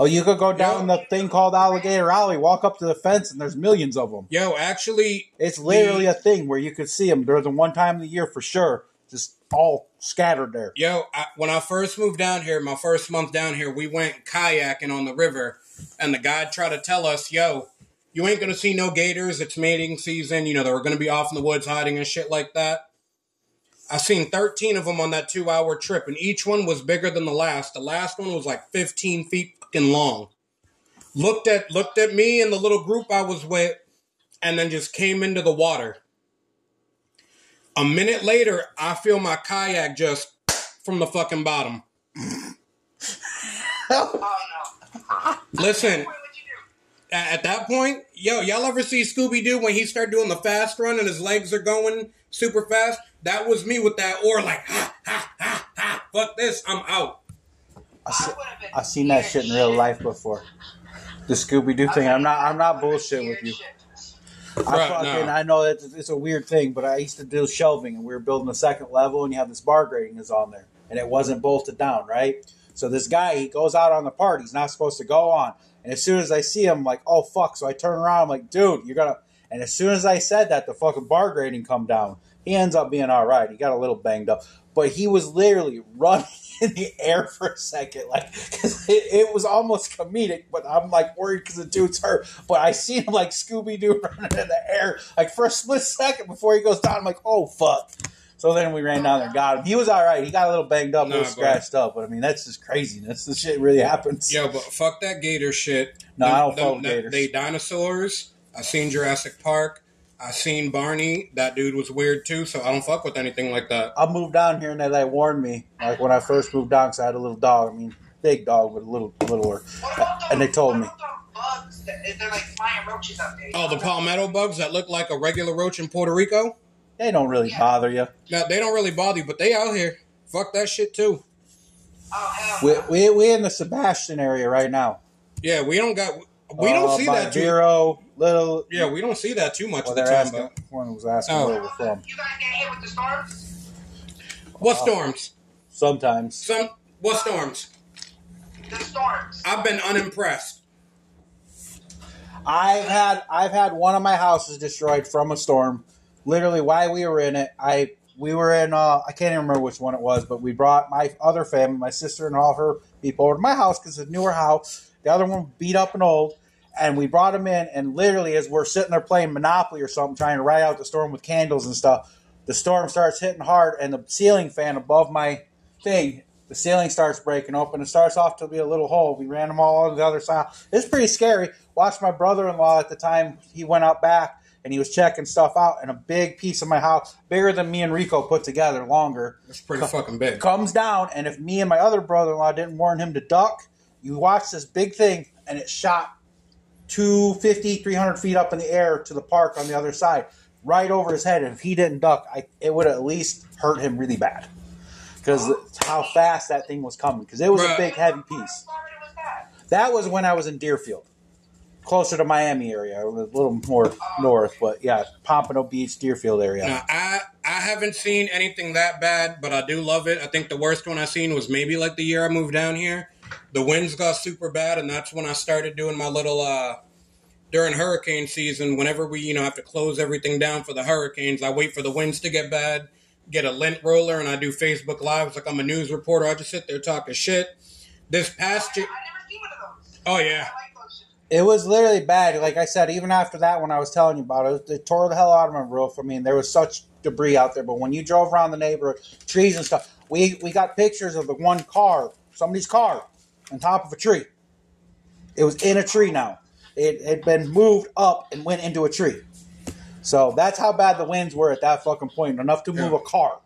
Oh, you could go down Yo. the thing called Alligator Alley, walk up to the fence, and there's millions of them. Yo, actually, It's literally a thing where you could see them. There's a one time of the year for sure, just all scattered there. Yo, I, when I first moved down here, my first month down here, we went kayaking on the river, and the guide tried to tell us, "Yo, you ain't gonna see no gators. It's mating season. You know they were gonna be off in the woods hiding and shit like that." I seen thirteen of them on that two-hour trip, and each one was bigger than the last. The last one was like fifteen feet fucking long. Looked at looked at me and the little group I was with, and then just came into the water. A minute later, I feel my kayak just from the fucking bottom. (laughs) Oh no. Listen, Wait, what'd you do? a- at that point, yo, y'all ever see Scooby Doo when he start doing the fast run and his legs are going super fast? That was me with that oar, like ha ha ha ha. Fuck this, I'm out. I se- I would've I've seen that shit in real life before. The Scooby Doo thing. I'm not. I'm not bullshitting with you. I Right, fucking. no. I know it's, it's a weird thing, but I used to do shelving, and we were building the second level, and you have this bar grating is on there, and it wasn't bolted down, right? So this guy, he goes out on the part. He's not supposed to go on, and as soon as I see him, I'm like, oh fuck! So I turn around, I'm like, dude, you're gonna. And as soon as I said that, the fucking bar grating come down. He ends up being all right. He got a little banged up, but he was literally running (laughs) in the air for a second, like because it, it was almost comedic. But I'm like worried because the dude's hurt. But I see him like Scooby Doo (laughs) running in the air, like for a split second before he goes down. I'm like, oh fuck. So then we ran down there and got him. He was all right. He got a little banged up, a little scratched up. But I mean, that's just craziness. This shit really happens. Yo, but fuck that gator shit. No, I don't Them- fuck them- gators. They dinosaurs. I seen Jurassic Park. I seen Barney. That dude was weird too, so I don't fuck with anything like that. I moved down here and they like warned me, like when I first moved down, because I had a little dog. I mean, big dog, but a little littler. What And they told me. about those bugs that they're like flying roaches out there? Oh, the palmetto bugs that look like a regular roach in Puerto Rico. They don't really Yeah. bother you. Now they don't really bother you, but they out here. Fuck that shit too. Oh hell. We no. we we in the Sebastian area right now. Yeah, we don't got. We don't Uh, see by that too. Vero, little. Yeah, we don't see that too much Well, of the they're time. asking. But One was asking Oh. where we're from. You guys get hit with the storms? what Uh, storms? Sometimes. Some what storms? The storms. I've been unimpressed. I've had I've had one of my houses destroyed from a storm. Literally, while we were in it, I we were in uh, I can't even remember which one it was, but we brought my other family, my sister and all her people over to my house because it's a newer house. The other one beat up and old, and we brought them in. And literally, as we're sitting there playing Monopoly or something, trying to ride out the storm with candles and stuff, the storm starts hitting hard, and the ceiling fan above my thing, the ceiling starts breaking open. It starts off to be a little hole. We ran them all on the other side. It's pretty scary. Watched my brother-in-law at the time. He went out back and he was checking stuff out, and a big piece of my house, bigger than me and Rico put together, longer, It's pretty fucking big. comes down. And if me and my other brother-in-law didn't warn him to duck, you watch this big thing, and it shot 250, 300 feet up in the air to the park on the other side, right over his head. And if he didn't duck, I, it would at least hurt him really bad because how fast that thing was coming. Because it was a big, heavy piece. part of Florida was that? That was when I was in Deerfield, closer to Miami area, a little more north. But yeah, Pompano Beach, Deerfield area. Now, I I haven't seen anything that bad, but I do love it. I think the worst one I seen was maybe like the year I moved down here. The winds got super bad, and that's when I started doing my little uh during hurricane season. Whenever we you know have to close everything down for the hurricanes, I wait for the winds to get bad, get a lint roller, and I do Facebook lives like I'm a news reporter. I just sit there talking shit. This past year, I never seen one of those. oh yeah, I like those shit. It was literally bad. Like I said, even after that, when I was telling you about it, it tore the hell out of my roof. I mean, there was such debris out there. But when you drove around the neighborhood, trees and stuff, we we got pictures of the one car, somebody's car, on top of a tree. It was in a tree now. It had been moved up and went into a tree. So that's how bad the winds were at that fucking point. Enough to move Yeah. a car.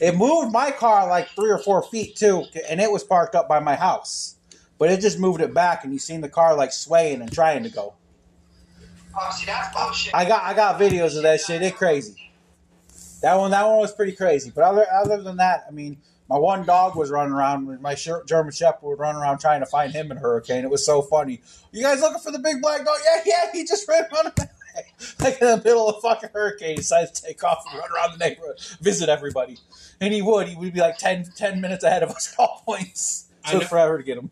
It moved my car like three or four feet too, and it was parked up by my house. But it just moved it back, and you seen the car like swaying and trying to go. Oh, see, that's bullshit. I got I got videos of that shit. It crazy. That one that one was pretty crazy. But other other than that, I mean, my one dog was running around. My German Shepherd would run around trying to find him in hurricane. It was so funny. You guys looking for the big black dog? Yeah, yeah. He just ran around. (laughs) like in the middle of a fucking hurricane, he decides to take off and run around the neighborhood, visit everybody. And he would. He would be like 10, 10 minutes ahead of us at all points. I Took know- forever to get him.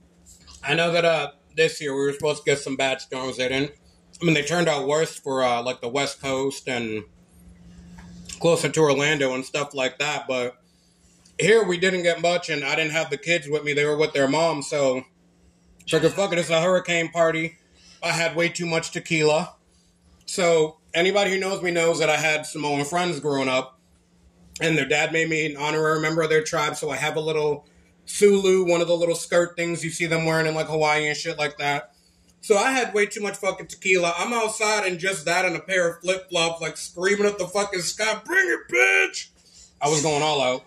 I know that uh this year we were supposed to get some bad storms. They didn't. I mean, they turned out worse for uh, like the West Coast and closer to Orlando and stuff like that. But here we didn't get much, and I didn't have the kids with me. They were with their mom, so figured fuck it, it's a hurricane party. I had way too much tequila. So anybody who knows me knows that I had Samoan friends growing up, and their dad made me an honorary member of their tribe. So I have a little Sulu, one of the little skirt things you see them wearing in like Hawaii and shit like that. So I had way too much fucking tequila. I'm outside and just that and a pair of flip flops, like screaming at the fucking sky, "Bring it, bitch!" I was going all out.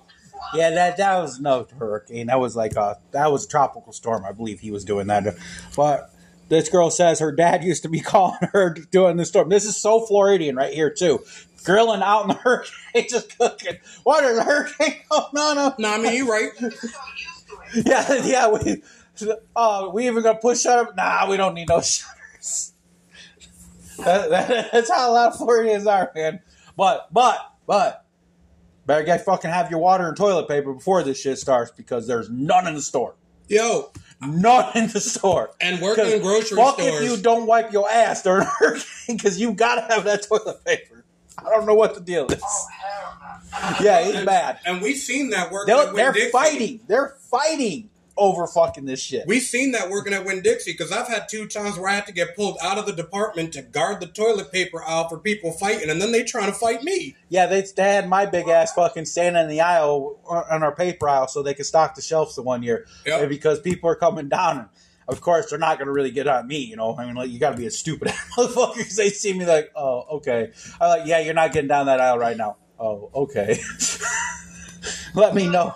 Yeah, that that was no hurricane. That was like a that was a tropical storm. I believe he was doing that. But this girl says her dad used to be (laughs) calling her doing the storm. This is so Floridian right here too. Grilling out in the (laughs) hurricane, just cooking. What is a hurricane going on? No, I mean you right. They're so (laughs) used to it. Yeah, yeah. We, oh, we even gonna push shutter? Nah, we don't need no shutters. That, that, that's how a lot of Floridians are, man. But, but, but, better get fucking have your water and toilet paper before this shit starts because there's none in the store. Yo, None in the store. and working in 'Cause grocery fuck stores. if you don't wipe your ass during a hurricane because you gotta have that toilet paper. I don't know what the deal is. Oh hell. Yeah, it's bad. and we've seen that working They're, they're fighting. They're fighting over fucking this shit. We've seen that working at Winn Dixie because I've had two times where I had to get pulled out of the department to guard the toilet paper aisle for people fighting, and then they trying to fight me. Yeah, they, they had my big ass fucking standing in the aisle uh, on our paper aisle so they could stock the shelves the one year. Yep. Because people are coming down. And of course, they're not going to really get on me, you know. I mean, like, you got to be a stupid (laughs) motherfucker because they see me like, oh, okay. I'm like, yeah, you're not getting down that aisle right now. Oh, okay. (laughs) Let me So know.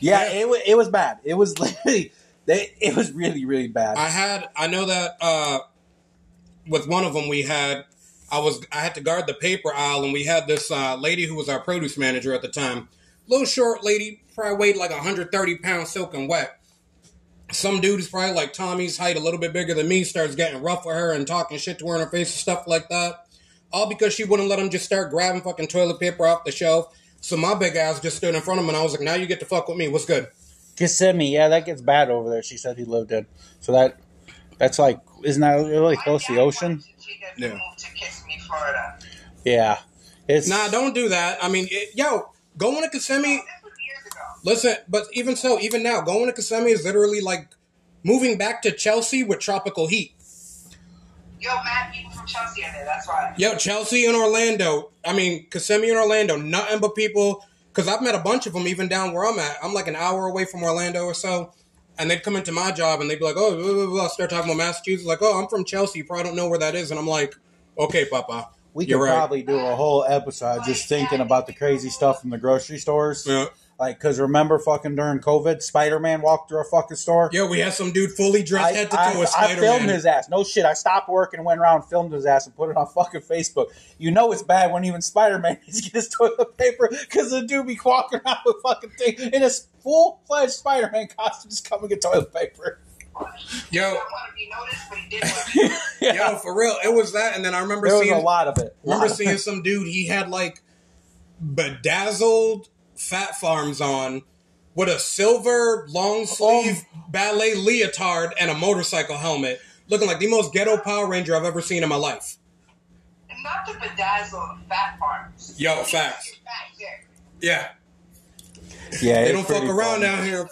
You Really going that crazy? Yeah, it, wa- it was bad. It was (laughs) literally, they, it was really, really bad. I had I know that uh, with one of them we had I was I had to guard the paper aisle, and we had this uh, lady who was our produce manager at the time, little short lady, probably weighed like 130 pounds, soaking wet. Some dude is probably like Tommy's height, a little bit bigger than me, starts getting rough with her and talking shit to her in her face and stuff like that. All because she wouldn't let him just start grabbing fucking toilet paper off the shelf. So my big ass just stood in front of him, and I was like, "Now you get to fuck with me. What's good?" Kissimmee, yeah, that gets bad over there. She said he lived in. So that, that's like, isn't that really close to the ocean? Yeah. Yeah. Move to Kissimmee, Florida. Yeah. It's, Nah, don't do that. I mean, it, yo, going to Kissimmee. This was years ago. Listen, but even so, even now, going to Kissimmee is literally like moving back to Chelsea with tropical heat. Yo, mad people from Chelsea in there. That's why. Yo, Chelsea and Orlando. I mean, Kissimmee and Orlando, nothing but people. Because I've met a bunch of them even down where I'm at. I'm like an hour away from Orlando or so. And they'd come into my job and they'd be like, oh, blah, blah, blah. start talking about Massachusetts. Like, oh, I'm from Chelsea. You probably don't know where that is. And I'm like, okay, Papa. we could right. probably do a whole episode just thinking about the crazy stuff in the grocery stores. Yeah. Like, because remember fucking during COVID, Spider Man walked through a fucking store? Yo, we had some dude fully dressed I, head to I- toe as I filmed his ass. No shit. I stopped work and went around and filmed his ass and put it on fucking Facebook. You know it's bad when even Spider Man needs (laughs) to get his toilet paper because the dude be walking around with fucking thing in a full fledged Spider Man costume just coming get toilet paper. Yo, didn't want to be noticed, but he did want to be (laughs) yeah. yo, for real, it was that. And then I remember there was seeing a lot of it. Remember seeing some dude. He had like bedazzled Phat Farms on with a silver long oh. sleeve ballet leotard and a motorcycle helmet, looking like the most ghetto Power Ranger I've ever seen in my life. And not the bedazzled Phat Farms. Yo, facts. Yeah, Yeah, they don't fuck around funny. down here.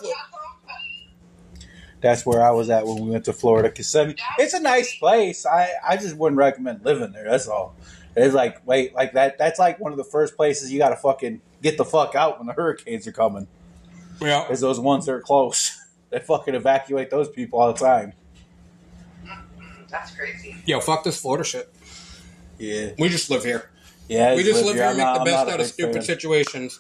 That's where I was at when we went to Florida. Kissimmee. It's a nice place. I, I just wouldn't recommend living there. That's all. It's like wait, like that. That's like one of the first places you got to fucking get the fuck out when the hurricanes are coming. Yeah, Is those ones that are close. (laughs) They fucking evacuate those people all the time. That's crazy. yo, fuck this Florida shit. Yeah, We just live here. yeah. we just live here, I'm make not- the I'm best out of stupid fan. situations.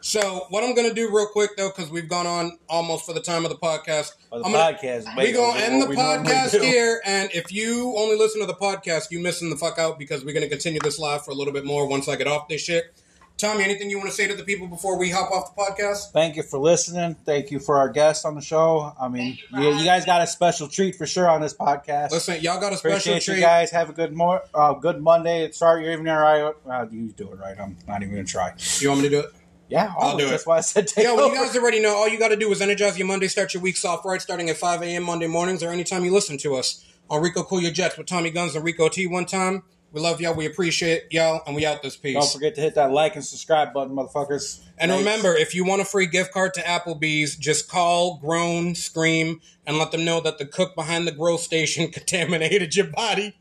So, what I'm gonna do real quick though, because we've gone on almost for the time of the podcast. Well, the I'm gonna, podcast. we way gonna end the podcast here, and if you only listen to the podcast, you missing the fuck out because we're gonna continue this live for a little bit more once I get off this shit. Tommy, anything you want to say to the people before we hop off the podcast? Thank you for listening. Thank you for our guest on the show. I mean, Thank you you, you guys got a special treat for sure on this podcast. Listen, y'all got a special Appreciate treat. you guys. Have a good mor- uh, good Monday. Start your evening right. Uh, you do it right. I'm not even gonna try. You want me to do it? Yeah, I'll always. do it. That's why I said take Yeah, well, over. you guys already know. All you got to do is energize your Monday, start your weeks off right, starting at 5 a.m. Monday mornings or anytime you listen to us on Rico Cool Your Jets with Tommy Guns and Rico T one time. We love y'all. We appreciate y'all. And we out this piece. Don't forget to hit that like and subscribe button, motherfuckers. And Thanks. remember, if you want a free gift card to Applebee's, just call, groan, scream, and let them know that the cook behind the grill station (laughs) contaminated your body.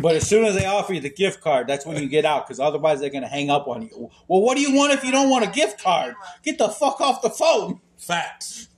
But as soon as they offer you the gift card, that's when you get out because otherwise they're gonna hang up on you. Well, what do you want if you don't want a gift card? Get the fuck off the phone. Facts.